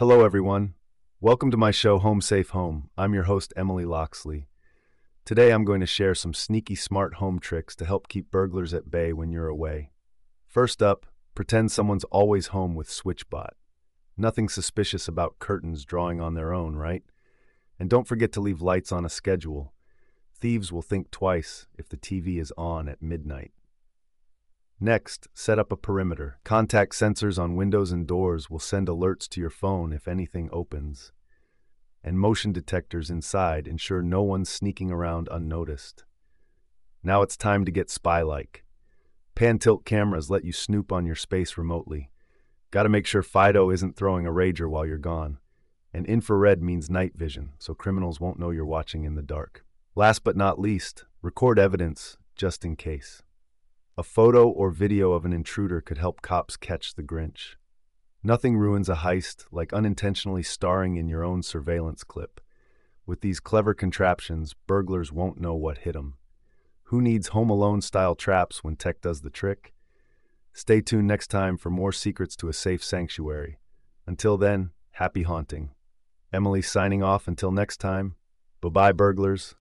Hello, everyone. Welcome to my show, Home Safe Home. I'm your host, Emily Loxley. Today, I'm going to share some sneaky smart home tricks to help keep burglars at bay when you're away. First up, pretend someone's always home with SwitchBot. Nothing suspicious about curtains drawing on their own, right? And don't forget to leave lights on a schedule. Thieves will think twice if the TV is on at midnight. Next, set up a perimeter. Contact sensors on windows and doors will send alerts to your phone if anything opens. And motion detectors inside ensure no one's sneaking around unnoticed. Now it's time to get spy like. Pan tilt cameras let you snoop on your space remotely. Gotta make sure Fido isn't throwing a rager while you're gone. And infrared means night vision, so criminals won't know you're watching in the dark. Last but not least, record evidence just in case. A photo or video of an intruder could help cops catch the Grinch. Nothing ruins a heist like unintentionally starring in your own surveillance clip. With these clever contraptions, burglars won't know what hit 'em. Who needs Home Alone style traps when tech does the trick? Stay tuned next time for more secrets to a safe sanctuary. Until then, happy haunting. Emily signing off until next time. Bye bye, burglars.